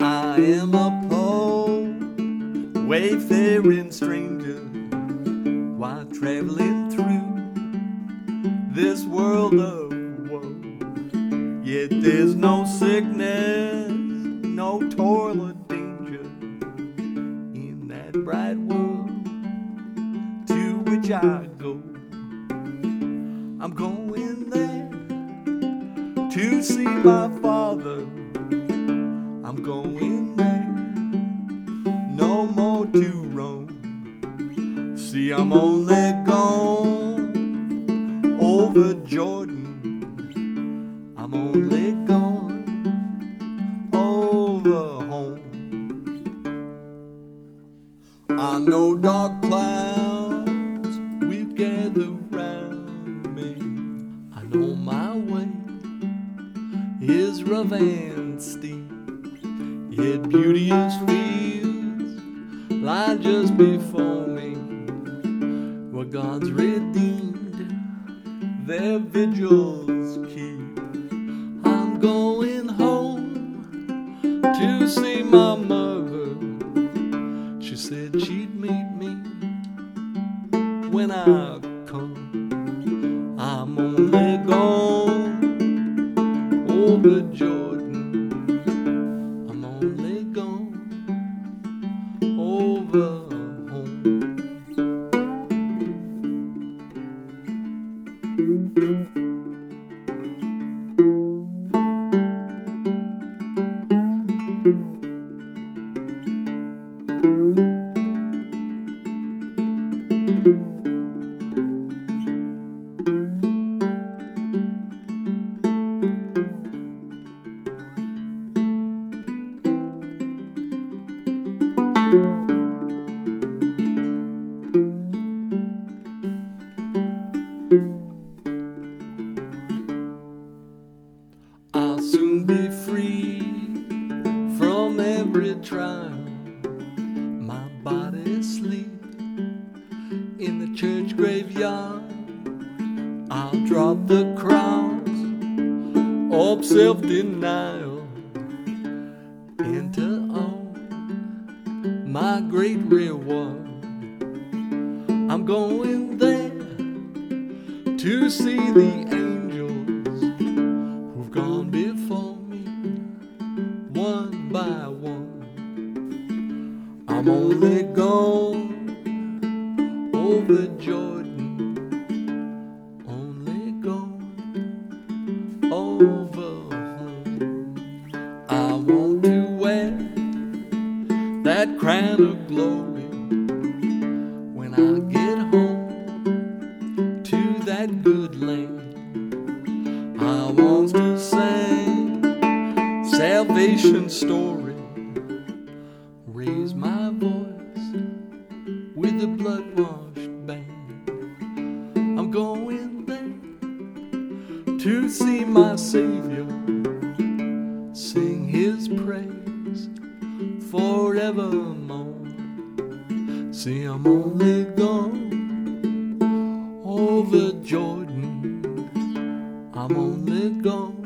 I am a poor wayfaring stranger while traveling through this world of woe. Yet there's no sickness, no toil or danger in that bright world to which I I'm going there to see my father. I'm going there, no more to roam. See, I'm only gone over Jordan. I'm only gone over home. I know dark clouds Know my way is steep. Yet beauteous fields lie just before me, where God's redeemed their vigils keep. I'm going home to see my mother. She said she'd meet me when I come. Over Jordan. I'm only gone over home. I'll soon be free from every trial. My body sleep in the church graveyard. I'll drop the cross of self denial into all my great reward. I'm going there to see the angels by one. I'm only gone over Jordan, only gone over home. I want to wear that crown of glory story, raise my voice with the blood washed band. I'm going there to see my Savior, sing His praise forevermore. See, I'm only gone over Jordan. I'm only gone